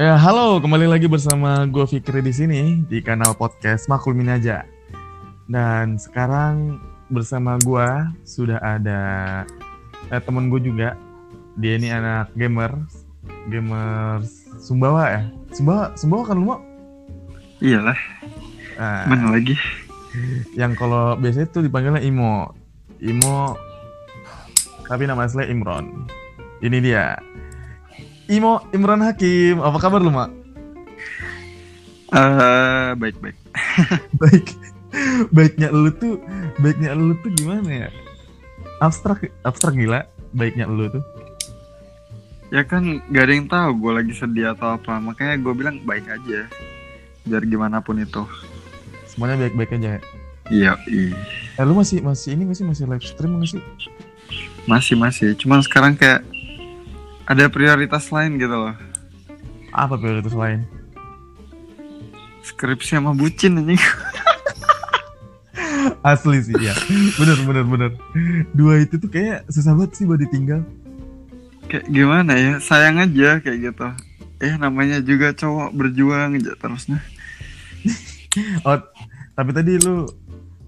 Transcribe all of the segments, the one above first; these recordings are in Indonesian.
Ya, halo, kembali lagi bersama gue Fikri di sini di kanal podcast Maklumin aja. Dan sekarang bersama gue sudah ada eh, temen gue juga. Dia ini anak gamer, gamer Sumbawa ya. Sumbawa, Sumbawa kan lu mau? Iyalah, Nah, mana lagi? yang kalau biasanya tuh dipanggilnya Imo. Imo tapi nama aslinya Imron. Ini dia. Imo Imron Hakim. Apa kabar lu, Mak? Eh, baik-baik. baik baiknya lu tuh baiknya lu tuh gimana ya abstrak abstrak gila baiknya lu tuh Ya kan gak ada yang tahu gue lagi sedih atau apa, makanya gue bilang baik aja. Biar gimana pun itu. semuanya baik baik aja ya Iya, ih. eh lu masih masih ini masih masih live stream nggak sih masih masih. Cuman sekarang kayak ada prioritas lain gitu loh. apa prioritas lain Skripsi sama bucin anjing. asli sih ya bener bener bener dua itu tuh kayak susah banget sih buat ditinggal kayak gimana ya? Sayang aja kayak gitu. Eh namanya juga cowok berjuang aja terusnya. oh tapi tadi lu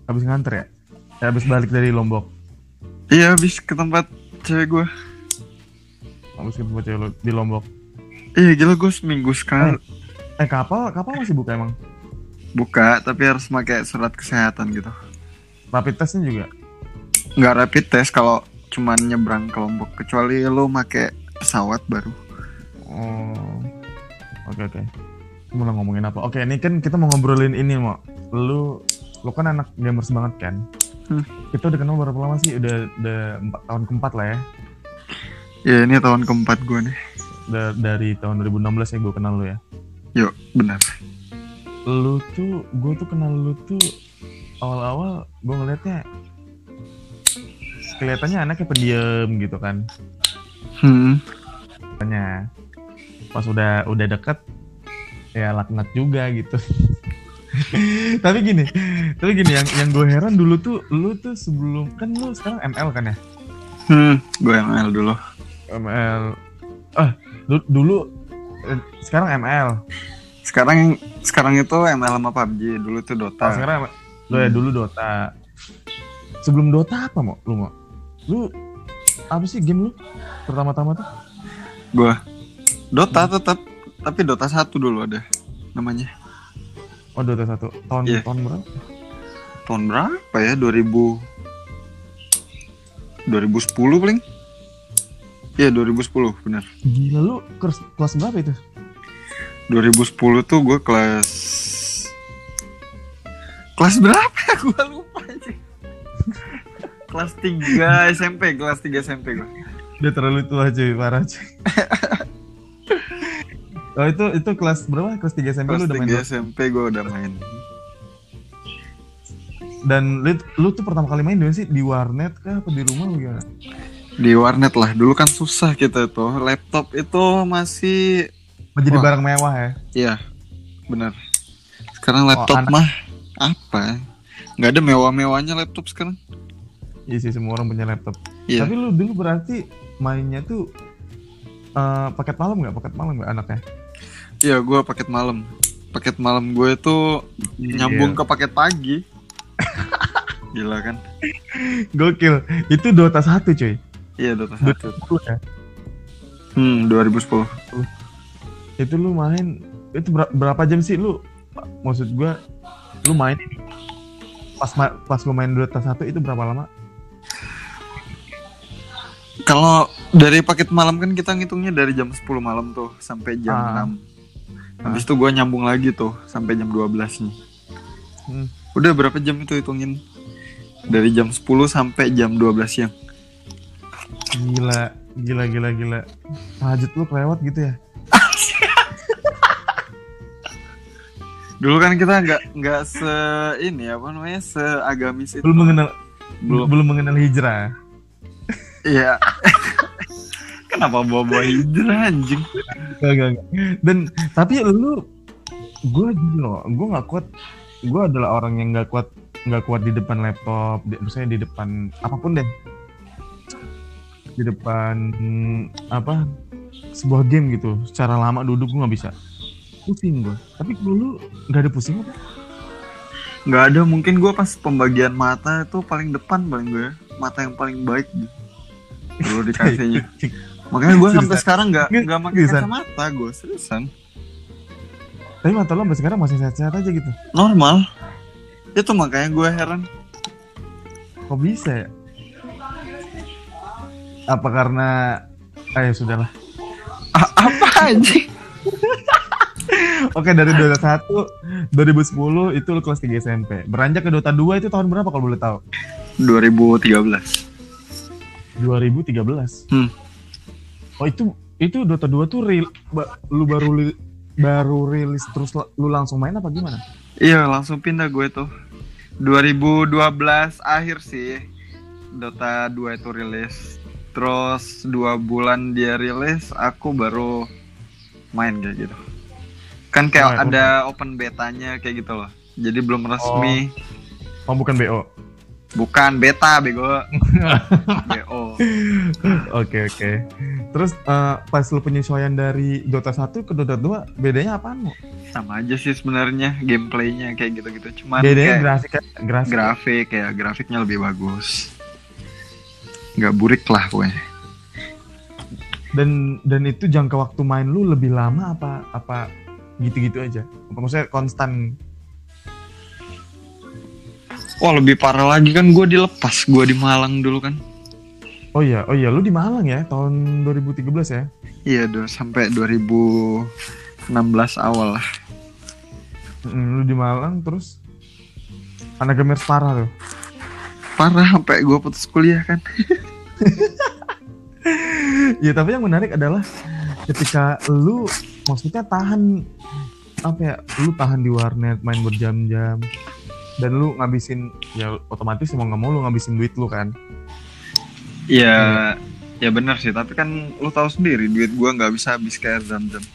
habis nganter ya Eh, habis balik dari lombok Iya habis ke tempat cewek gue. Habis ketemu cewek lu di lombok Iya gila gue seminggu sekali eh kapal kapal masih buka emang buka tapi harus pakai surat kesehatan gitu. rapid testnya juga nggak rapid test kalau cuman nyebrang ke Lombok kecuali lo make pesawat baru. Oh, oke oke. Kita Mulai ngomongin apa? Oke, ini kan kita mau ngobrolin ini mau. Lu, lu kan anak gamers banget kan? Hmm. Kita udah kenal berapa lama sih? Udah, udah empat tahun keempat lah ya. Ya ini tahun keempat gue nih. Da- dari tahun 2016 ya gue kenal lu ya. Yuk benar. Lu tuh, gue tuh kenal lu tuh awal-awal gue ngeliatnya kelihatannya anaknya pendiam gitu kan. Hmm. Tanya pas udah udah deket ya laknat juga gitu. tapi gini, tapi gini yang yang gue heran dulu tuh lu tuh sebelum kan lu sekarang ML kan ya? Hmm. Gue ML dulu. ML ah du- dulu eh, sekarang ML. Sekarang sekarang itu ML sama PUBG. Dulu tuh Oh, Dota. sekarang lu ya Hmm. dulu Dota. Sebelum Dota apa mau lu mau? Lu apa sih game lu pertama-tama tuh? Gue Dota tetap tapi Dota satu dulu ada namanya. Oh Dota satu tahun Iya. tahun berapa? Tahun berapa ya? 2000 2010 paling. Iya 2010 benar. Gila lu kelas, kelas berapa itu? 2010 tuh gue kelas kelas berapa ya gue lupa aja kelas 3 SMP kelas 3 SMP gue Udah terlalu tua cuy, parah cuy. oh itu itu kelas berapa? Kelas 3 SMP lu kelas udah main 3 Dota? SMP gue udah main Dan lu, lu tuh pertama kali main di sih? Di warnet kah? Apa di rumah apa gimana? Di warnet lah dulu kan susah kita tuh laptop itu masih Menjadi Wah. barang mewah ya? iya benar sekarang laptop anak- mah apa nggak ada mewah-mewahnya laptop sekarang Iya sih semua orang punya laptop. iya Tapi lu dulu berarti mainnya tuh eh, paket malam nggak? Paket malam nggak anaknya? iya gue paket malam paket malam gue itu nyambung ke paket pagi gila kan Gokil. Itu Dota 1 cuy. Iya Dota satu 2010 ya? Hmm, 2010. Itu lu main itu ber- berapa jam sih lu? Maksud gua lu main pas ma- pas lu main Dota 1 itu berapa lama? Kalau dari paket malam kan kita ngitungnya dari jam 10 malam tuh sampai jam Ah. 6. Habis itu gua nyambung lagi tuh sampai jam 12 nih. Hmm. Udah berapa jam itu hitungin? Dari jam 10 sampai jam 12 siang. Gila, gila, gila, gila. Tahajud lu kelewat gitu ya? Dulu kan kita nggak nggak se ini apa namanya seagamis itu. Belum mengenal Belum. belum mengenal hijrah. Iya. Kenapa bawa-bawa hijrah anjing? Enggak, enggak, enggak. Dan tapi lu gue gini loh, gue nggak kuat. Gue adalah orang yang nggak kuat nggak kuat di depan laptop, di, maksudnya di depan apa pun deh. Di depan apa sebuah game gitu. Secara lama duduk gue nggak bisa. Pusing gue tapi kalau lu nggak ada pusing apa? Nggak ada mungkin gue pas pembagian mata itu paling depan paling gue mata yang paling baik gitu. dulu dikasihnya. Makanya gue sampai sekarang nggak Nggak, pakai kacamata gue seriusan. Tapi mata lo sampai sekarang masih sehat-sehat aja gitu? Normal. Itu makanya gue heran. Kok bisa ya apa karena ayo sudahlah A- apa aja Oke dari Dota 1 2010 itu lu kelas 3 SMP. Beranjak ke Dota 2 itu tahun berapa kalau boleh tahu? 2013 2013. Hmm. Oh itu itu Dota 2 tuh real, ba- lu baru li- baru rilis terus lu langsung main apa gimana? iya langsung pindah gue tuh 2012 akhir sih Dota 2 itu rilis terus dua bulan dia rilis aku baru main kayak gitu. Kan kayak Main, ada open betanya kayak gitu loh. Jadi belum resmi. Oh. Bukan BO. bukan beta bego. Bo Oke oke. Terus eh, pas lu penyesuaian dari Dota 1 ke Dota 2 bedanya apaan sama aja sih sebenarnya gameplaynya kayak gitu-gitu. Cuman Bedanya kayak grafik grafik. grafik ya grafiknya lebih bagus nggak burik lah gue dan dan itu jangka waktu main lu lebih lama apa apa gitu-gitu aja? Apa maksudnya konstan? Wah lebih parah lagi kan gue dilepas gue di Malang dulu kan Oh iya, oh iya, lu di Malang ya tahun 2013 ya? Iya do sampai 2016 awal lah Mm, lu di Malang terus anak gamers parah tuh. Parah sampai gue putus kuliah kan Ya tapi yang menarik adalah ketika lu maksudnya tahan apa ya, lu tahan di warnet main berjam-jam dan lu ngabisin ya otomatis mau nggak mau lu ngabisin duit lu kan. Iya Ya benar sih tapi kan lu tahu sendiri duit gue nggak bisa habis kayak zam-zam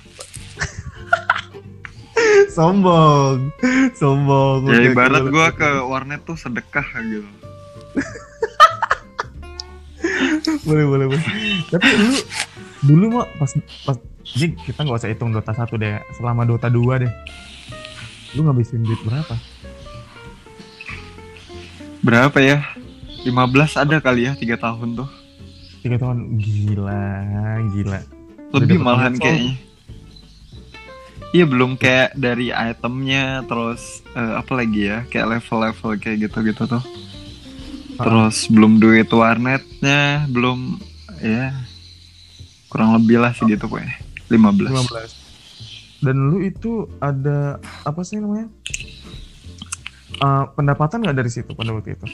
sombong, sombong. Ya ibarat gue ke warnet tuh sedekah gitu boleh boleh boleh. Tapi lu dulu mau pas pas ini kita nggak usah hitung Dota 1 deh, selama Dota 2 deh. Lu ngabisin duit berapa? Berapa ya? 15 ada kali ya tiga tahun tuh Tiga tahun gila, gila. Lebih malahan konsol. kayaknya Iya belum kayak dari itemnya terus eh, apa lagi ya kayak level-level kayak gitu-gitu tuh. Terus belum duit warnetnya, belum ya kurang lebih lah segitu pokoknya. 15. 15. Dan lu itu ada apa sih namanya? Eh, pendapatan nggak dari situ pada waktu itu?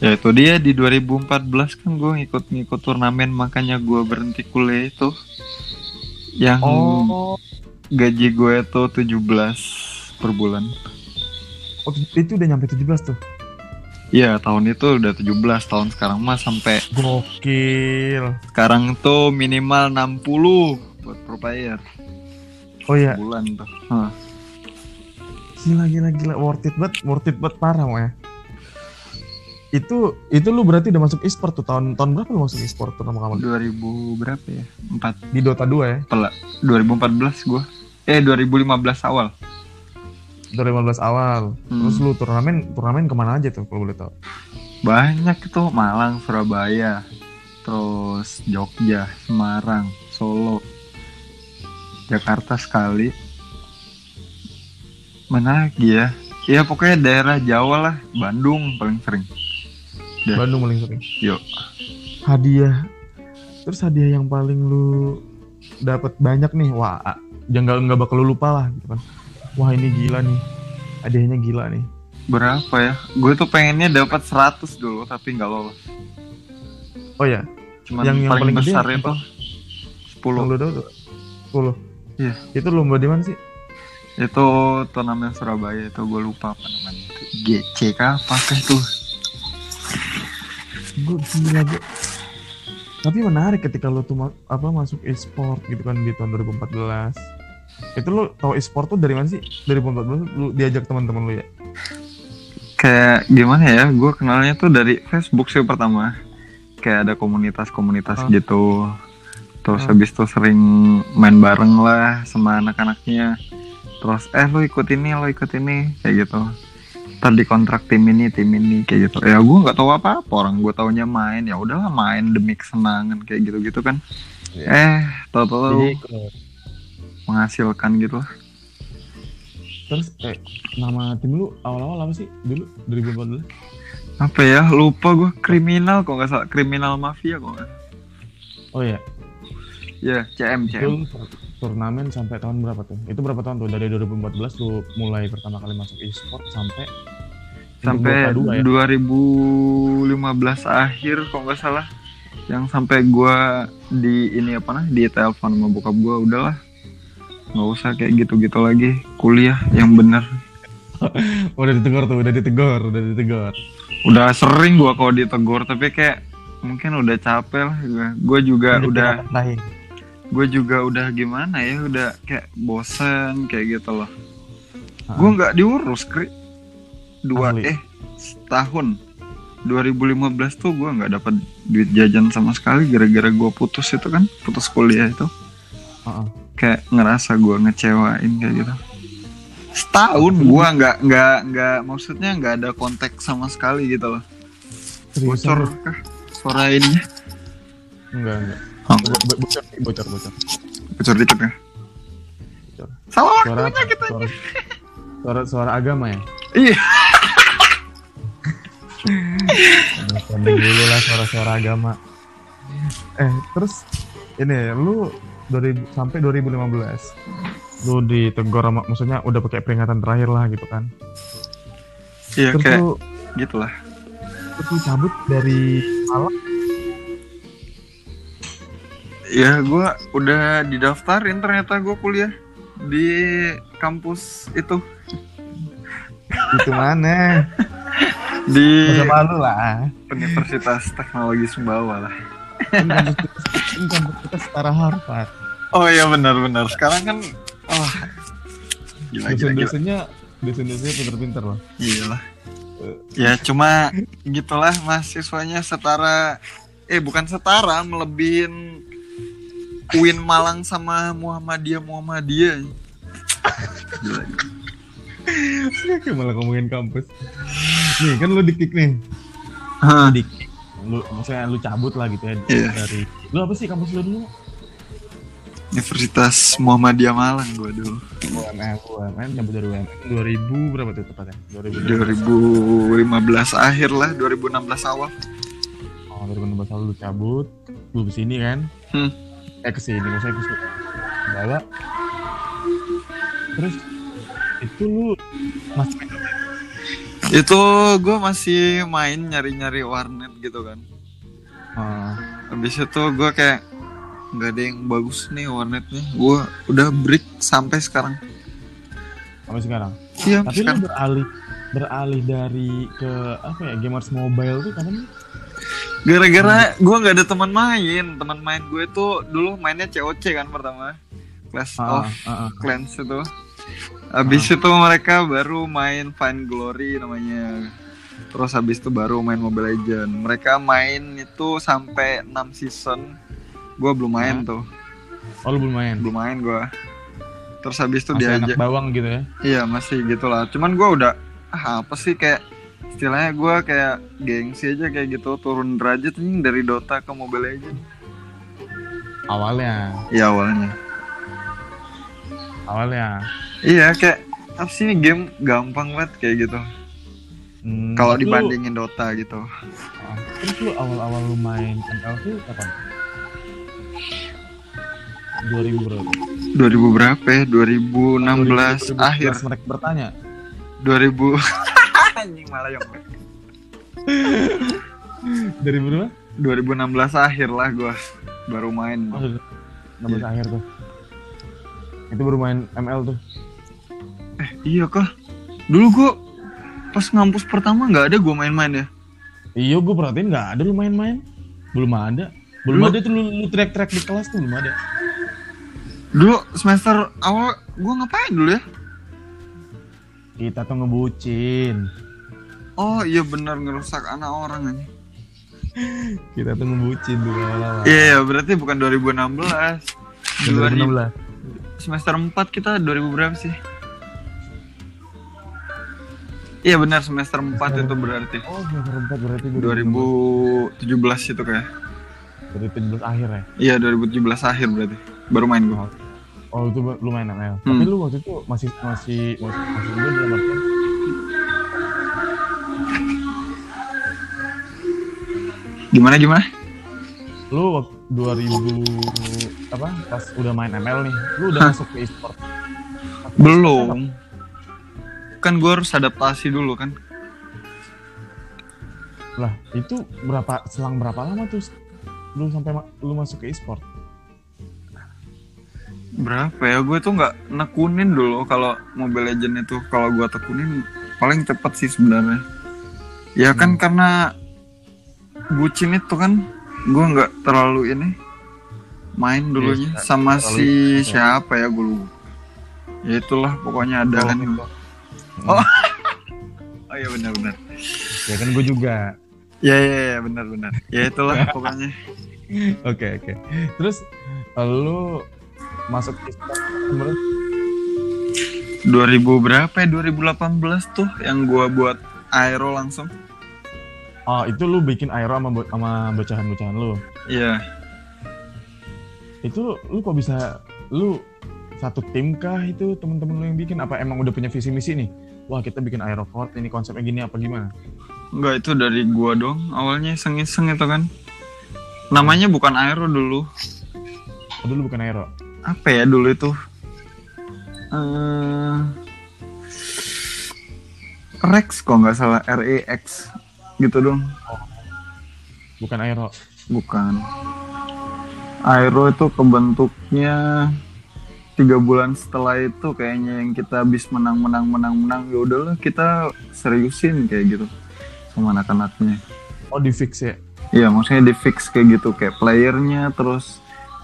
Ya itu dia di 2014 kan gue ngikut-ngikut turnamen makanya gue berhenti kuliah itu. Yang Oh, gaji gue tuh 17 per bulan. oh, itu udah nyampe 17 tuh. Iya tahun itu udah 17 tahun sekarang mah sampai Gokil. sekarang tuh minimal 60 buat pro player Oh iya, bulan tuh. Hah. gila gila gila worth it banget, worth it banget parah mau ya. Itu itu lu berarti udah masuk e-sport tuh tahun tahun berapa lu masuk e-sport pertama kali? 2000 berapa ya? 4 Di Dota 2 ya. 2014 gua. Eh 2015 awal. 2015 awal. Hmm. Terus lu turnamen turnamen ke mana aja tuh kalau boleh tahu? Banyak itu Malang, Surabaya, terus Jogja, Semarang, Solo, Jakarta sekali. Mana lagi ya? Ya pokoknya daerah Jawa lah, Bandung paling sering. Ya. Bandung paling sering. Yuk. hadiah terus hadiah yang paling lu dapat banyak nih wah jangan nggak bakal lu lupa lah gitu kan wah ini gila nih hadiahnya gila nih Berapa ya? Gue tuh pengennya dapat 100 dulu tapi nggak lolos. oh ya Cuman Yang- yang paling, besar apa? itu 10. yang lu tahu tuh 10 Iya. itu lomba di mana sih Itu turnamen Surabaya itu gue lupa apa namanya. Itu GC kah apa kah itu? gue gila gue tapi menarik ketika lu tuh ma- apa masuk e-sport gitu kan di tahun 2014 itu lu tahu e-sport tuh dari mana sih dari 2014 lu diajak teman-teman lu ya Kayak gimana ya? Gue kenalnya tuh dari Facebook sih pertama. Kayak ada komunitas-komunitas Ah. gitu. terus Hmm. habis itu sering main bareng lah sama anak-anaknya terus eh lo ikut ini lo ikut ini kayak gitu tadi kontrak tim ini tim ini kayak gitu ya gue nggak tahu apa apa orang gue taunya main ya udahlah main demi kesenangan kayak gitu gitu kan Iya. eh tau tau. Menghasilkan gitu Terus eh nama tim lu awal-awal apa sih dulu 2014? apa ya lupa gue kriminal kok nggak salah kriminal mafia kok salah. Oh iya, ya CM CM itu turnamen sampai tahun berapa tuh? Itu berapa tahun tuh? Dari 2014 lu mulai pertama kali masuk e-sport sampai sampai untuk Dota 2 ya? 2015 akhir kok nggak salah yang sampai gua di ini apa nah di telepon sama bokap gua udahlah nggak usah kayak gitu-gitu lagi kuliah yang bener udah ditegur tuh, udah ditegur, udah ditegur. udah sering gua kalau ditegur tapi kayak mungkin udah capek lah gua gua juga udah terakhir. gue juga udah gimana ya udah kayak bosen kayak gitu loh gue nggak diurus kri dua Asli. eh setahun 2015 tuh gue nggak dapat duit jajan sama sekali gara-gara gue putus itu kan putus kuliah itu Heeh. Kayak ngerasa gue ngecewain kayak gitu setahun gue nggak nggak nggak maksudnya nggak ada kontak sama sekali gitu loh bocor kah suara ini Enggak, enggak. Oh, Bo- bo- Bocor, bocor, bocor. bocor dikit ya Bocor. salah Suara waktunya kita Suara, suara, suara agama ya? iya dulu lah suara-suara agama. Eh, terus ini lu 2000, sampai 2015 lu ditegur sama maksudnya udah pakai peringatan terakhir lah gitu kan. iya Terus kayak lu, gitulah terus lu cabut dari Malang Ya gue udah didaftarin ternyata gue kuliah di kampus itu itu mana? di malu lah. Universitas Teknologi Sumbawa lah. Kampus kita, kampus kita setara Harvard. Oh iya benar-benar. Sekarang kan, oh gila gila gila. Dosen-dosennya dosen-dosennya pinter-pinter loh. Gila. Ya cuma gitulah mahasiswanya setara, eh bukan setara, melebihin UIN Malang sama Muhammadiyah Muhammadiyah. Gila. Malah ngomongin kampus. Nih kan lu dikik nih. Hah, Lu dikik. Lu maksudnya lu cabut lah gitu ya Iya. dari lu apa sih kampus lu dulu? Universitas Muhammadiyah Malang gue dulu. UMN, UMN cabut dari UMN 2000 berapa tuh tepatnya? 2000. 2015 akhir lah, 2016 awal. Oh, 2016 lalu lu cabut, lu ke sini kan? Hmm. Eh ke sini, maksudnya ke sini. Bawa. Terus itu lu masih? Itu gue masih main nyari-nyari warnet gitu kan. Ah, Habis itu gue kayak nggak ada yang bagus nih warnetnya. Gue udah break sampai sekarang. sampai sekarang. Iya, Tapi lu sekarang. beralih beralih dari ke apa ya gamers mobile tuh kapan? Gara-gara gue nggak ada teman main. Teman main gue tuh dulu mainnya COC kan pertama. Clash Ah, of ah, ah. Clans itu. Habis itu mereka baru main Fine Glory namanya. Terus habis itu baru main Mobile Legend. Mereka main itu sampai 6 season. Gua belum main Hah? tuh. Oh lu belum main? Belum main gua. Terus habis itu Masih diajak. bawang gitu ya? Iya, masih gitulah. Cuman gua udah ah, apa sih kayak istilahnya gua kayak gengsi aja kayak gitu turun derajat nih dari Dota ke Mobile Legend. Awalnya, Iya awalnya. awalnya. Iya kayak apa sih ini game gampang banget kayak gitu. Hmm, Kalau terus lu- dibandingin Dota gitu. ah, terus lu awal-awal lu main ML tuh kapan? 2000 berapa? 2000 berapa ya? 2016 2016 akhir mereka bertanya 2000 anjing malah yang 2000 berapa? 2016 akhir lah gua baru main Oh, 16 akhir tuh. Itu baru main ML tuh. Iya kah dulu gua pas ngampus pertama nggak ada gua main-main ya Iya, gue perhatiin nggak ada lu main-main. Belum ada. Belum Lu- ada tuh lu, lu track-track di kelas tuh belum ada. dulu semester awal gua ngapain dulu ya Kita tuh ngebucin. oh iya bener ngerusak anak orang aja Kita tuh ngebucin dulu awal-awal. Iya, iya, berarti bukan 2016. 2016. 2016. Semester 4 kita 2000 berapa sih? Iya benar semester 4 Semester- itu berarti. Oh, semester 4 berarti 2017 itu kayak. 2017 akhir ya? Iya 2017 akhir berarti. Baru main gue. Oh, itu lu main ML. Hmm. Tapi lu waktu itu masih masih masih, masih juga dalam artian Gimana gimana? lu waktu 2000 apa pas udah main ML nih, lu udah Hah? masuk ke e-sport. Belum. Kan gue harus adaptasi dulu kan. Lah, itu berapa selang berapa lama tuh lu sampai ma- lu masuk ke e-sport? Berapa ya? Gue tuh nggak nekunin dulu kalau Mobile Legend itu kalau gue tekunin paling cepet sih sebenarnya. Ya kan Hmm. karena bucin itu kan gue nggak terlalu ini main dulunya Iya, sama si siapa ya gue lupa. Ya itulah pokoknya ada kan. Oh. Oh iya benar-benar. Ya kan gue juga. Ya ya ya benar-benar. Ya itulah pokoknya. Oke, oke. Terus lu masuk menurut 2000 berapa ya? 2018 tuh yang gua buat aero langsung. Oh, itu lu bikin aero sama sama bocahan-bocahan lu. Iya. Itu lu kok bisa lu satu tim kah itu temen-temen lu yang bikin apa emang udah punya visi misi nih? Wah, kita bikin aero fort ini konsepnya gini apa gimana? Enggak itu dari gua dong. Awalnya iseng-iseng itu kan. Namanya bukan aero dulu. Oh, dulu bukan aero. Apa ya dulu itu? Eh Rex kok nggak salah R E X gitu dong. Bukan aero. Bukan. Aero itu kebentuknya tiga bulan setelah itu kayaknya yang kita habis menang menang menang menang ya udahlah kita seriusin kayak gitu sama anak-anaknya. Oh, di fix ya. Iya maksudnya di fix kayak gitu kayak playernya terus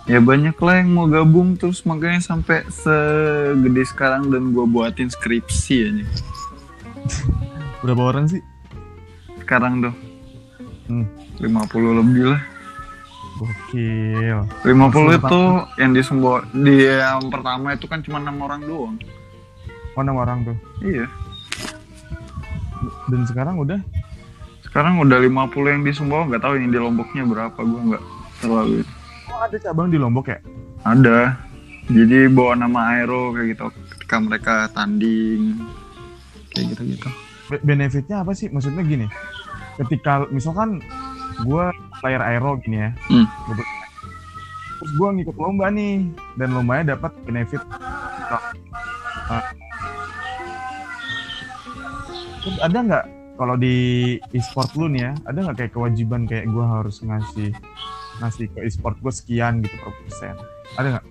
ya banyak lah yang mau gabung terus makanya sampai segede sekarang dan gua buatin skripsi aja Berapa orang sih? sekarang tuh Hmm. 50 lebih lah Gokil. 50 Langsung itu yang di Sumbo di yang pertama itu kan cuma enam orang doang Oh, enam orang tuh. iya Dan sekarang udah sekarang udah 50 yang di Sumbawa nggak tahu yang di Lomboknya berapa gua nggak terlalu Oh, ada cabang di Lombok ya? ada jadi bawa nama Aero kayak gitu ketika mereka tanding kayak gitu gitu Be- benefitnya apa sih? Maksudnya gini, ketika misalkan gue player aero gini ya, Hmm. terus gue ngikut lomba nih, dan lombanya dapat benefit. Nah, terus ada nggak kalau di e-sport lu nih ya, ada nggak kayak kewajiban kayak gue harus ngasih ngasih ke e-sport gue sekian gitu per persen? Ada nggak?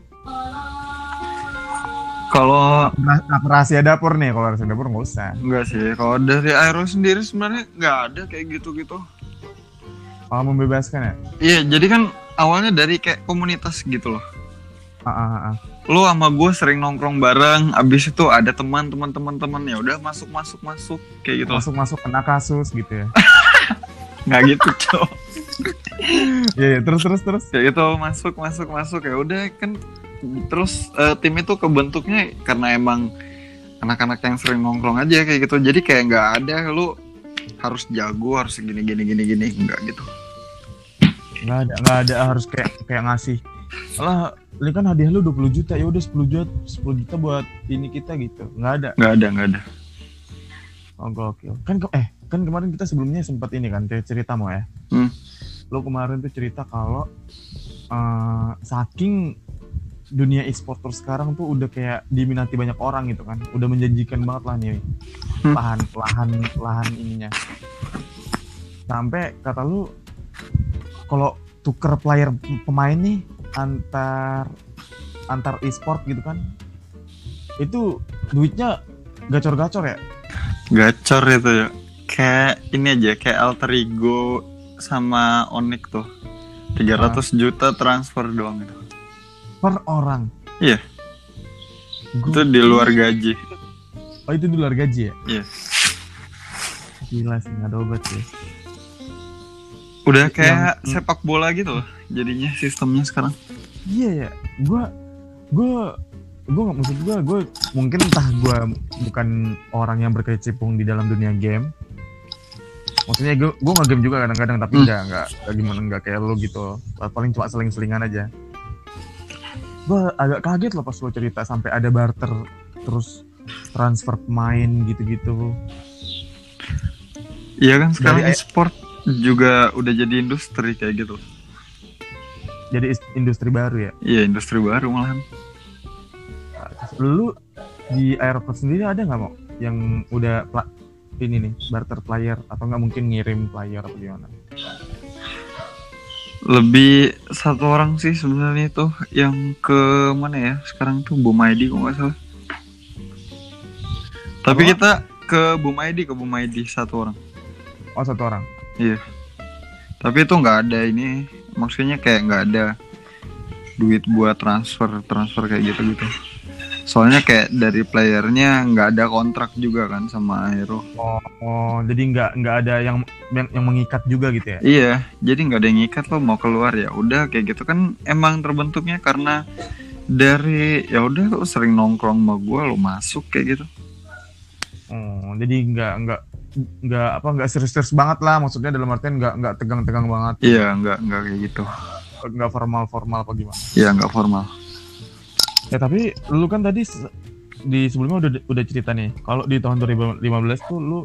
kalau Nah, nah, rahasia dapur nih, kalau rahasia dapur nggak usah. Enggak sih, kalau dari Aero sendiri sebenarnya nggak ada kayak gitu-gitu. Kalau membebaskan ya? Iya, jadi kan awalnya dari kayak komunitas gitu loh. Ah, ah, ah, ah. Lu sama gue sering nongkrong bareng, abis itu ada teman teman teman teman ya udah masuk masuk masuk kayak gitu. loh. masuk masuk kena kasus gitu ya Nggak gitu cowok. Iya iya terus terus terus Kayak gitu masuk masuk masuk ya udah kan. Terus eh, tim itu kebentuknya karena emang anak-anak yang sering nongkrong aja kayak gitu. Jadi kayak nggak ada lu harus jago harus gini gini gini gini enggak gitu. nggak ada nggak ada harus kayak kayak ngasih lah ini kan hadiah lu 20 juta ya udah 10 juta 10 juta buat ini kita gitu nggak ada Nggak ada nggak ada. oh gokil kan ke- eh kan kemarin kita sebelumnya sempat ini kan cer- cerita mau ya Hmm. lu kemarin tuh cerita kalau eh, saking dunia e-sporter sekarang tuh udah kayak diminati banyak orang gitu kan udah menjanjikan banget lah nih Hmm. lahan lahan lahan ininya sampai kata lu kalau tuker player pemain nih antar antar e-sport gitu kan itu duitnya gacor-gacor ya Gacor itu ya. Kayak ini aja, kayak alter ego sama Onyx tuh. 300 juta transfer doang itu. Per orang Iya. Gua- Itu di luar gaji. oh itu di luar gaji ya Iya. gila sih nggak ada obat ya Udah kayak Yang- sepak bola gitu loh jadinya sistemnya sekarang. Iya ya, gue gue gue nggak maksud gue gue mungkin entah gue bukan orang yang berkecimpung di dalam dunia game. Maksudnya gue gue nggak game juga kadang-kadang tapi Hmm. nggak nggak nggak gimana nggak kayak lo gitu. Paling cuma seling-selingan aja. Gue agak kaget loh pas lo cerita sampai ada barter terus transfer pemain gitu-gitu. Iya kan sekarang Dari- e-sport juga udah jadi industri kayak gitu. Jadi industri baru ya. Iya industri baru malahan. Lu di Aeroport sendiri ada nggak mau yang udah ini nih barter player atau nggak mungkin ngirim player atau gimana? Lebih satu orang sih sebenarnya itu yang ke mana ya sekarang tuh Bumaidi kok nggak salah. Tapi Apa? kita ke Bumaidi ke Bumaidi satu orang. Oh satu orang. Tapi itu nggak ada ini, maksudnya kayak nggak ada duit buat transfer transfer kayak gitu gitu. Soalnya kayak dari playernya nggak ada kontrak juga kan sama Aero. Oh, oh, jadi nggak nggak ada yang, yang yang mengikat juga gitu ya? Iya, jadi nggak ada yang ngikat lo mau keluar ya udah kayak gitu kan emang terbentuknya karena dari ya udah lo sering nongkrong sama gue lo masuk kayak gitu. Oh, jadi nggak nggak nggak apa nggak serius-serius banget lah maksudnya dalam artian nggak nggak tegang-tegang banget Iya nggak nggak kayak gitu. nggak formal-formal apa gimana Iya nggak formal. Ya tapi lu kan tadi di sebelumnya udah udah cerita nih kalau di tahun 2015 tuh lu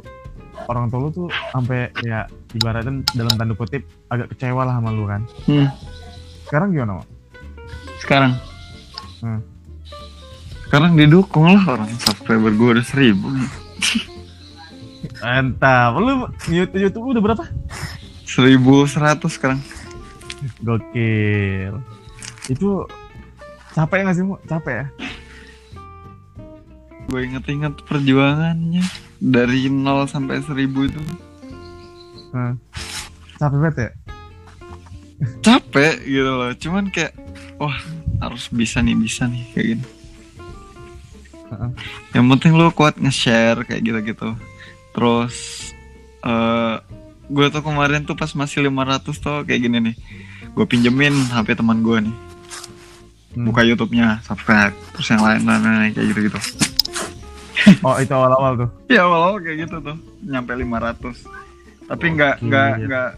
orang tua lu tuh sampai ya ibaratnya dalam tanda kutip agak kecewa lah sama lu kan Hmm, sekarang gimana Mak? sekarang. Hmm. Sekarang didukung lah orang subscriber gue udah seribu. Mantap. Lu YouTube, YouTube lu udah berapa? Seribu seratus sekarang. Gokil. Itu capek nggak sih, Mu? Capek ya? Gue inget-inget perjuangannya dari 0 sampai 1000 itu Hmm. Capek banget ya? capek gitu loh. Cuman kayak wah harus bisa nih bisa nih kayak gini. Heeh. Yang penting lu kuat nge-share kayak gitu-gitu. Terus eh gue tuh kemarin tuh pas masih 500 tuh kayak gini nih. Gue pinjemin HP teman gue nih. Hmm. Buka YouTube-nya, subscribe. Terus yang lain-lain kayak gitu-gitu. Oh, itu awal-awal tuh. Ya awal kayak gitu tuh, nyampe 500. Tapi nggak Oke. nggak nggak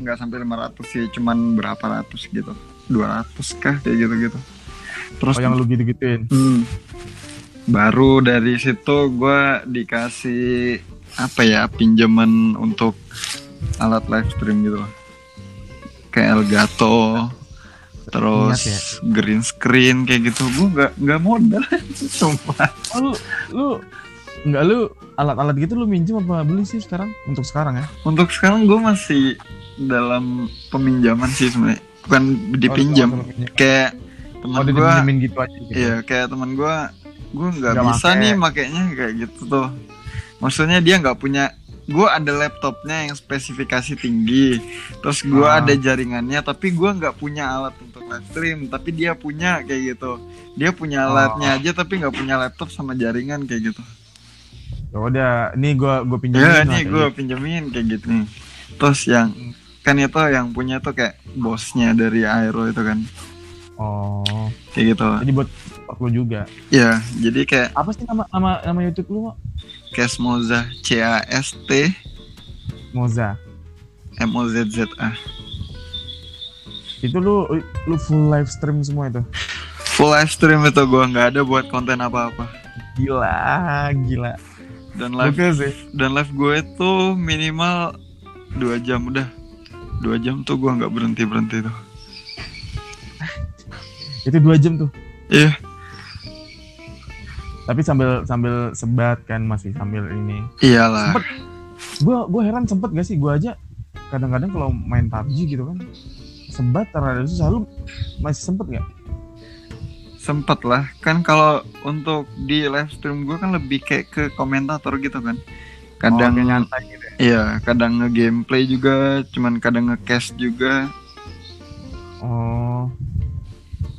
nggak sampai 500 sih, cuman berapa ratus gitu. 200 kah kayak gitu-gitu. Terus Oh, yang lu gitu-gituin. hmm, baru dari situ gua dikasih apa ya pinjaman untuk alat live stream gitu loh. Kayak Elgato, terus ya? green screen kayak gitu. Gua nggak nggak modal, sumpah. Oh, lu lu enggak lu alat-alat gitu lu minjem apa beli sih sekarang? Untuk sekarang ya? Untuk sekarang gue masih dalam peminjaman sih sebenarnya, bukan dipinjam. Oh. Kayak teman Oh, gue, gitu aja gitu. iya kayak teman gue, gue nggak Nggak bisa make. nih makainya kayak gitu tuh. Maksudnya dia nggak punya. Gue ada laptopnya yang spesifikasi tinggi, terus gue Ah. ada jaringannya, tapi gue nggak punya alat untuk live stream, tapi dia punya kayak gitu. Dia punya Oh. alatnya aja, tapi nggak punya laptop sama jaringan kayak gitu. Ya udah, ini gua gua pinjemin. Ya nih gue pinjemin kayak gitu nih. Terus yang kan itu yang punya tuh kayak bosnya dari Aero itu kan Oh, kayak gitu. jadi buat lu juga. Ya jadi kayak Apa sih nama nama nama YouTube lu? Casmoza C A S T Moza. M O Z Z A. Itu lu lu full live stream semua itu. Full live stream itu gue nggak ada buat konten apa-apa. Gila, gila. Dan live Oke sih. dan live gue itu minimal dua jam udah. Dua jam tuh gue nggak berhenti berhenti tuh. Itu dua jam tuh. Iya. Tapi sambil sambil sebat kan masih sambil ini. Iyalah. Sempet. Gua gua heran sempet gak sih gua aja kadang-kadang kalau main PUBG gitu kan sebat karena susah lu masih sempet nggak? Sempet lah. Kan kalau untuk di live stream gue kan lebih kayak ke komentator gitu kan. Kadang Oh, nyantai gitu ya. Iya, kadang nge-gameplay juga, cuman kadang nge-cast juga. Oh.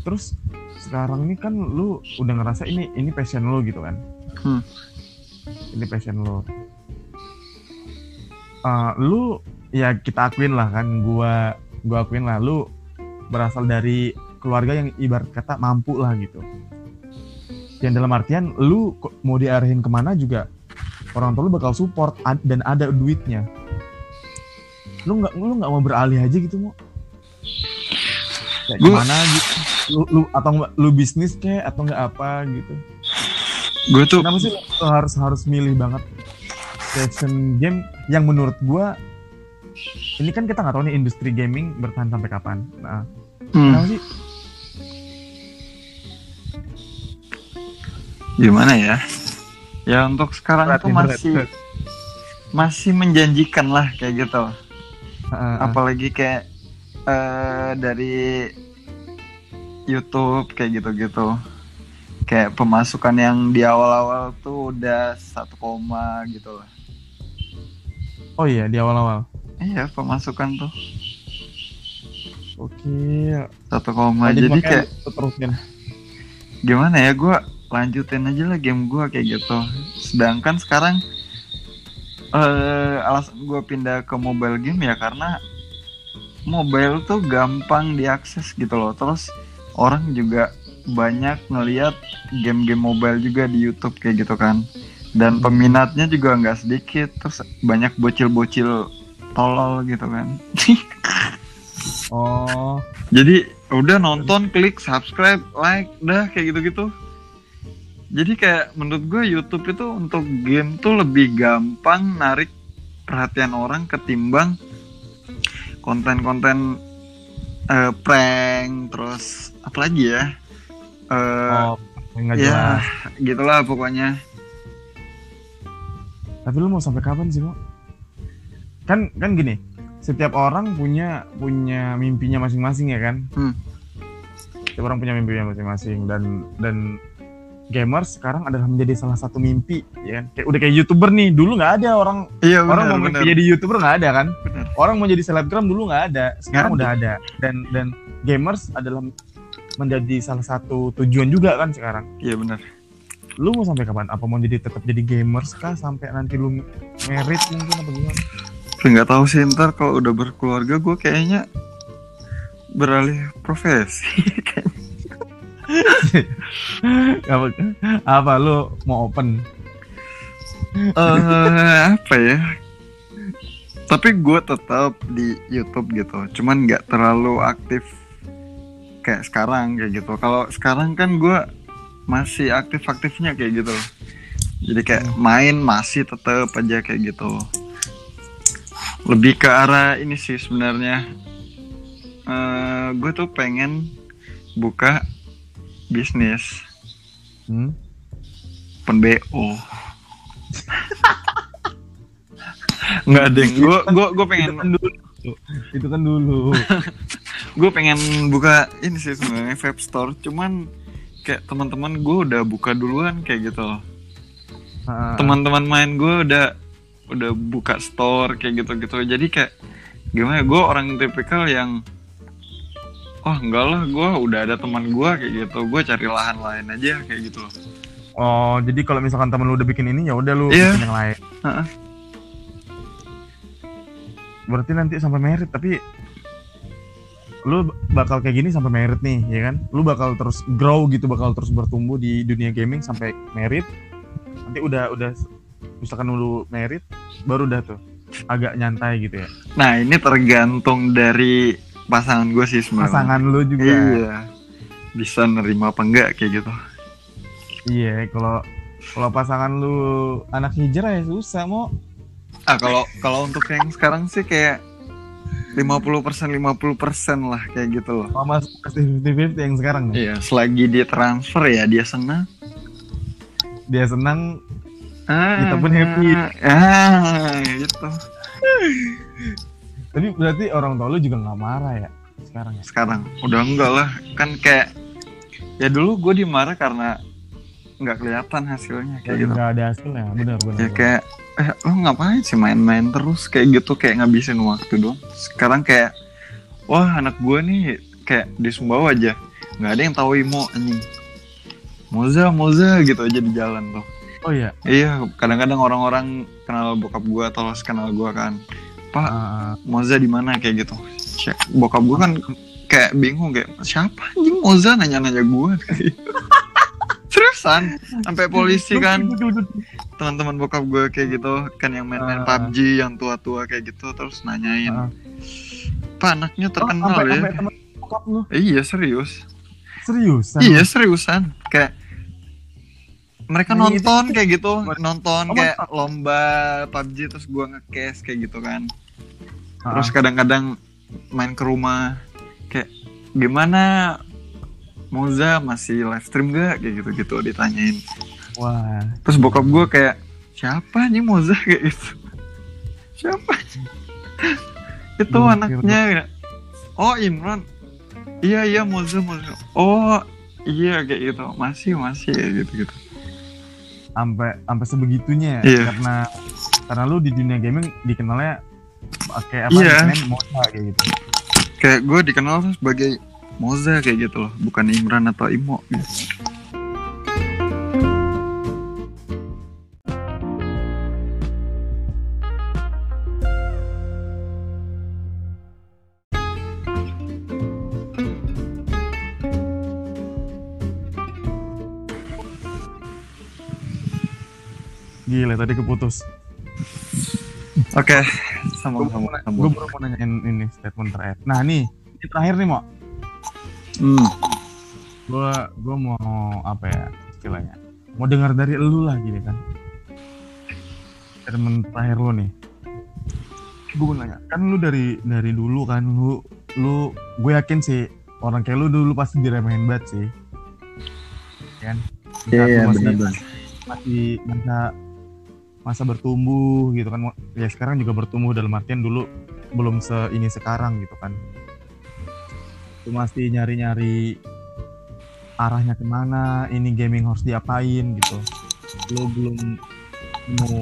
Terus sekarang ini kan lu udah ngerasa ini ini passion lu gitu kan? Hmm. Ini passion lu. Ah, lu ya kita akuin lah kan gua gua akuin lah lu berasal dari keluarga yang ibarat kata mampu lah gitu yang dalam artian lu mau diarahin ke mana juga orang tua lu bakal support ad- dan ada duitnya lu nggak lu nggak mau beralih aja gitu mau kayak gimana gitu lu, lu atau nggak lu bisnis kayak atau nggak apa gitu. Gue tuh kenapa sih lu harus harus milih banget passion game? Yang menurut gua ini kan kita nggak tahu nih industri gaming bertahan sampai kapan. Nah hmm, kenapa sih? Gimana ya? Ya untuk sekarang Berat tuh nih, berat, masih berat. masih menjanjikan lah kayak gitu. Heeh, apalagi kayak eh, dari YouTube kayak gitu-gitu. Kayak pemasukan yang di awal-awal tuh udah satu koma gitu lah. Oh iya di awal-awal? Iya pemasukan tuh. Oke. Satu koma jadi kayak terusin gimana ya gue lanjutin aja lah game gue kayak gitu. Sedangkan sekarang eh alasan gue pindah ke mobile game ya karena mobile tuh gampang diakses gitu loh. Terus orang juga banyak ngeliat game-game mobile juga di YouTube kayak gitu kan dan Hmm. peminatnya juga nggak sedikit terus banyak bocil-bocil tolol gitu kan oh Jadi udah nonton, klik subscribe, like, dah kayak gitu-gitu. Jadi kayak menurut gue YouTube itu untuk game tuh lebih gampang narik perhatian orang ketimbang konten-konten eh, prank terus apa lagi ya? Eh, oh ya jelas gitulah pokoknya. tapi lu mau sampai kapan sih mau kan kan gini setiap orang punya punya mimpinya masing-masing ya kan Hmm. setiap orang punya mimpinya masing-masing dan dan gamers sekarang adalah menjadi salah satu mimpi ya kan kayak udah kayak youtuber nih dulu nggak ada orang Iya orang benar mau mimpi jadi youtuber nggak ada kan Benar. Orang mau jadi selebgram dulu nggak ada. Sekarang udah ada. dan dan gamers adalah menjadi salah satu tujuan juga kan sekarang. Iya benar. lu mau sampai kapan? Apa mau jadi tetap jadi gamers kah? Sampai nanti lu merit mungkin apa gimana? Nggak tahu sih ntar kalau udah berkeluarga gue kayaknya beralih profesi. apa, apa lu mau open? Eh apa ya? Tapi gue tetap di YouTube gitu. Cuman nggak terlalu aktif kayak sekarang kayak gitu. Kalau sekarang kan gue masih aktif-aktifnya kayak gitu. Jadi kayak main masih tetap aja kayak gitu. Lebih ke arah ini sih sebenarnya. eh gue tuh pengen buka bisnis hmm? open BO. Nggak ada yang gue gue gue pengen itu kan dulu. Itu kan dulu. Gue pengen buka ini sih sebenarnya vape store. Cuman kayak teman-teman gue udah buka duluan kayak gitu loh. Ah, teman-teman main gue udah udah buka store kayak gitu-gitu. Jadi kayak gimana gue orang tipikal yang oh enggak lah gue udah ada teman gue kayak gitu. Gue cari lahan lain aja kayak gitu loh. Oh jadi kalau misalkan temen lu udah bikin ini ya udah lu Iya. bikin yang lain. Heeh. Berarti nanti sampai merit tapi lu bakal kayak gini sampai merit nih ya kan? Lu bakal terus grow gitu bakal terus bertumbuh di dunia gaming sampai merit. Nanti udah udah misalkan lu merit baru udah tuh agak nyantai gitu ya. Nah ini tergantung dari pasangan gue sih sebenarnya. Pasangan lu juga. Iya. Bisa nerima apa enggak kayak gitu. Iya kalau kalau pasangan lu anak hijrah ya susah mau ah kalau kalau untuk yang sekarang sih kayak 50% 50% lah kayak gitu loh. Sama pasti 50-50 yang sekarang nih iya selagi dia transfer ya dia senang. Dia senang ah, Kita pun happy. ah gitu. Tapi berarti orang tua lu juga nggak marah ya sekarang ya? Sekarang udah enggak lah. Kan kayak ya dulu gue dimarah karena nggak kelihatan hasilnya kayak gitu. nggak ada hasilnya. Benar benar ya kayak eh lo ngapain sih main-main terus? Kayak gitu kayak ngabisin waktu dong sekarang kayak wah anak gue nih kayak di Sumbawa aja. Nggak ada yang tahu Imo anjing. Moza Moza gitu aja di jalan tuh. Oh iya? Iya kadang-kadang orang-orang kenal bokap gue atau los kenal gue kan. Pak Ah, Moza di mana? Kayak gitu. Cek, bokap gue kan kayak bingung kayak siapa anjing Moza? Nanya-nanya gue seriusan sampai polisi kan. Teman-teman bokap gue kayak gitu kan yang main-main Ah. PUBG yang tua-tua kayak gitu terus nanyain Ah. Pak anaknya Oh, terkenal ya? sampai temen bokap lu? Iya serius. Serius iya seriusan. Kayak mereka Nah, itu- nonton kayak gitu nonton Oh, kayak mantap. lomba PUBG terus gue nge-case kayak gitu kan. Ah, terus kadang-kadang main ke rumah kayak gimana Moza masih live stream gak kayak gitu-gitu ditanyain. Wah. Terus bokap gue kayak siapa nih Moza? Kayak gitu. Siapa? Itu anaknya. oh Imran. Iya iya Moza Moza. Oh iya kayak gitu. Masih masih kayak gitu gitu sampai sampai sebegitunya ya? Iya. karena karena lu di dunia gaming dikenalnya pakai apa? Iya. nickname Moza kayak gitu. Kayak gue dikenal sebagai Moza kayak gitu loh bukan Imran atau Imo gitu. gila tadi keputus. Oke gue sama-sama. gue baru mau nanyain ini statement terakhir. Nah nih ini terakhir nih mau hmm. gue gue mau apa ya istilahnya? Mau dengar dari lu lah gini kan. Statement terakhir lu nih. Gue mau nanya kan lu dari dari dulu kan lu lu gue yakin sih orang kayak lu dulu pasti diremehin banget sih. Kan? Di saat lu masih, masih masa masa bertumbuh gitu kan. Ya sekarang juga bertumbuh dalam artian dulu belum se ini sekarang gitu kan lu masih nyari-nyari arahnya ke mana ini gaming harus diapain gitu. Lu belum mau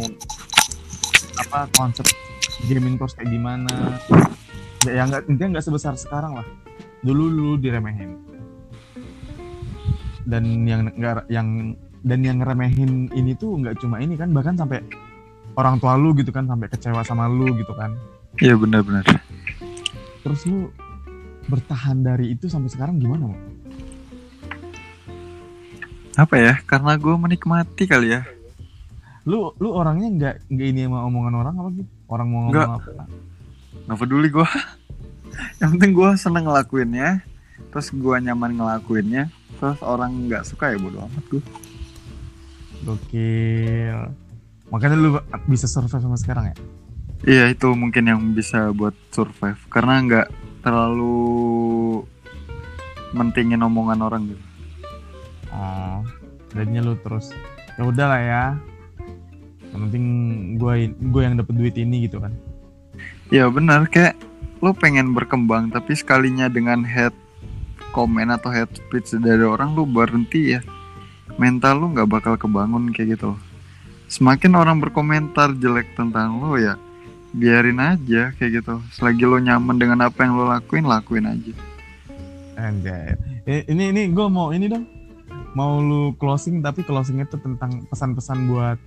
apa konsep gaming terus kayak gimana. Ya ya nggak intinya nggak sebesar sekarang lah. Dulu lu diremehin. Dan yang nggak yang dan yang ngeremehin ini tuh nggak cuma ini kan bahkan sampai orang tua lu gitu kan sampai kecewa sama lu gitu kan. Iya benar-benar. Terus lu bertahan dari itu sampai sekarang gimana apa ya? Karena gue menikmati kali ya. Lu lu orangnya nggak nggak ini sama omongan orang apa gitu? Orang mau ngomong Nggak. apa? Nggak peduli gue yang penting gue seneng ngelakuinnya. Terus gue nyaman ngelakuinnya. Terus orang nggak suka ya bodo amat gue gokil. Makanya lu bisa survive sama sekarang ya? Iya itu mungkin yang bisa buat survive. Karena nggak terlalu mentingin omongan orang gitu. Oh jadinya lu terus. Ya udah lah ya. Yang penting gue gue yang dapet duit ini gitu kan. Ya benar kayak lo pengen berkembang tapi sekalinya dengan head comment atau head speech dari orang lu berhenti ya. Mental lu nggak bakal kebangun kayak gitu. Semakin orang berkomentar jelek tentang lo ya biarin aja kayak gitu. Selagi lo nyaman dengan apa yang lo lakuin lakuin aja. Anjay. Eh, ini ini gue mau ini dong. Mau lu closing tapi closingnya tuh tentang pesan-pesan buat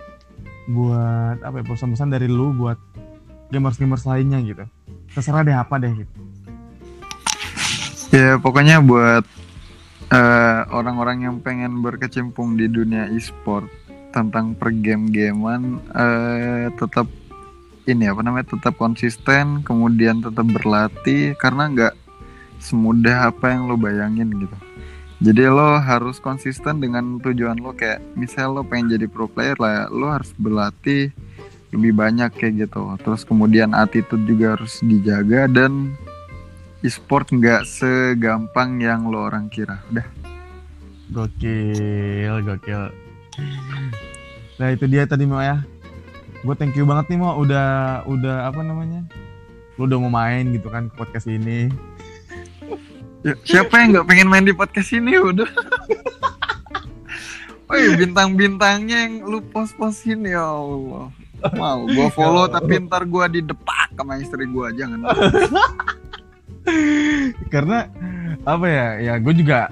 buat apa ya pesan-pesan dari lu buat gamers-gamers lainnya gitu. Terserah deh apa deh gitu. Ya pokoknya buat eh, orang-orang yang pengen berkecimpung di dunia e-sport tentang pergame-gamean eh, tetap ini apa namanya tetap konsisten kemudian tetap berlatih karena nggak semudah apa yang lo bayangin gitu. Jadi lo harus konsisten dengan tujuan lo kayak misal lo pengen jadi pro player lah lo harus berlatih lebih banyak kayak gitu. Terus kemudian attitude juga harus dijaga dan e-sport nggak segampang yang lo orang kira. Udah. Gokil gokil. Nah itu dia tadi mau ya gue thank you banget nih mau udah udah apa namanya? Lu udah mau main gitu kan ke podcast ini. Ya, siapa yang nggak pengen main di podcast ini? Udah. Woi bintang-bintangnya yang lu post-postin ya Allah. Mau gua follow tapi ntar gua didepak sama istri gua jangan. Karena apa ya ya gue juga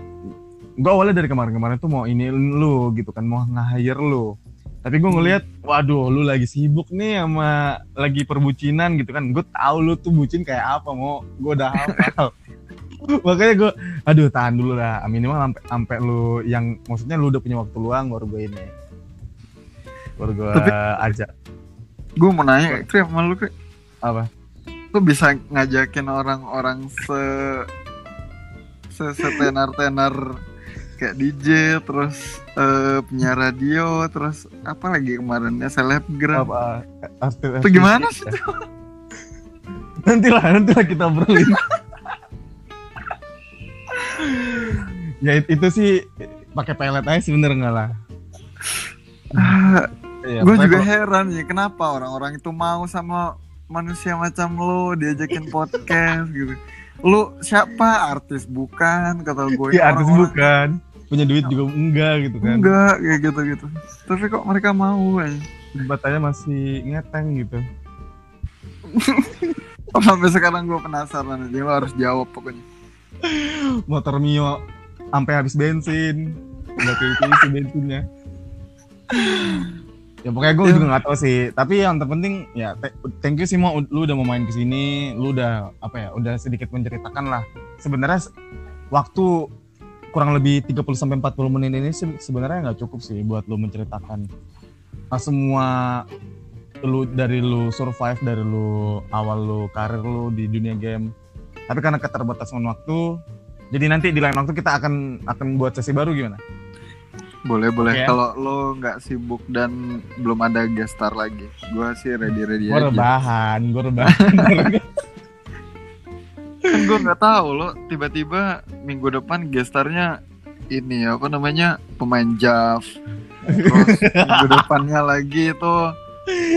gue awalnya dari kemarin-kemarin tuh mau ini lu gitu kan mau nge-hire lu Tapi gue ngeliat, waduh, lu lagi sibuk nih sama lagi perbucinan gitu kan. Gue tahu lu tuh bucin kayak apa, mau gue udah hafal. Makanya gue, aduh tahan dulu lah. Minimal sampai sampai lu yang maksudnya lu udah punya waktu luang baru gue ini. Baru gue Tapi- ajak. gue mau nanya itu sama lu kayak Apa? lu bisa ngajakin orang-orang se se setenar tenar kayak DJ terus eh, penyiar radio terus apa lagi kemarinnya selebgram. Apa? Artis, itu gimana sih nanti lah, nanti lah kita obrolin. ya it- itu sih pakai pelet aja sebenernya enggak lah. Iya, gue pokoknya juga kalau- heran ya kenapa orang-orang itu mau sama manusia macam lo diajakin podcast gitu. Lu siapa? Artis bukan kata gue Iya artis bukan, punya duit juga enggak gitu kan. enggak kayak gitu gitu tapi kok mereka mau aja Batannya masih ngeteng gitu. sampai sekarang gue penasaran jadi lo harus jawab pokoknya Motor Mio sampai habis bensin, nggak keisi bensinnya. Ya pokoknya gue Ya. juga nggak tahu sih. Tapi yang terpenting ya thank you sih mau lu udah mau main ke sini, lu udah apa ya, udah sedikit menceritakan lah. Sebenarnya waktu kurang lebih 30 sampai 40 menit ini se- sebenarnya nggak cukup sih buat lu menceritakan nah, semua lu dari lu survive dari lu awal lu karir lu di dunia game. Tapi karena keterbatasan waktu, jadi nanti di lain waktu kita akan akan buat sesi baru gimana? boleh boleh Oke. kalau lo nggak sibuk dan belum ada guest star lagi gue sih ready ready Gue rebahan, gue rebahan. gue nggak tahu lo tiba-tiba minggu depan gestarnya ini apa namanya pemain Jav terus minggu depannya lagi itu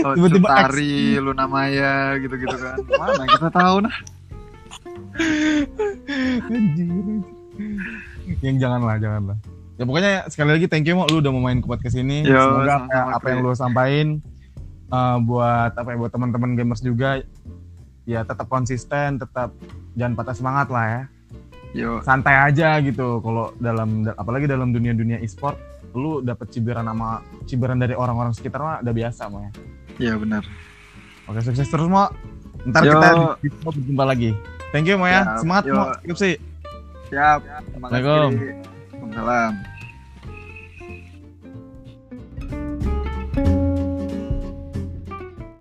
oh, Tiba-tiba Cutari, Luna Maya gitu-gitu kan mana kita tahu nah Anjir, anjir. Yang janganlah, janganlah. Ya pokoknya sekali lagi thank you Mo, lu udah mau main ke podcast ini. Yo, Semoga apa, apa yang lu sampaikan uh, buat apa ya buat teman-teman gamers juga ya tetap konsisten, tetap jangan patah semangat lah ya. yo Santai aja gitu kalau dalam apalagi dalam dunia-dunia e-sport lu dapet cibiran sama cibiran dari orang-orang sekitar mah udah biasa Mo ya. ya benar Oke, sukses terus Mo. Ntar Yo. kita berjumpa lagi. Thank you Mo ya. Siap. Semangat Yo. Mo. Skripsi. siap Assalamualaikum. Waalaikumsalam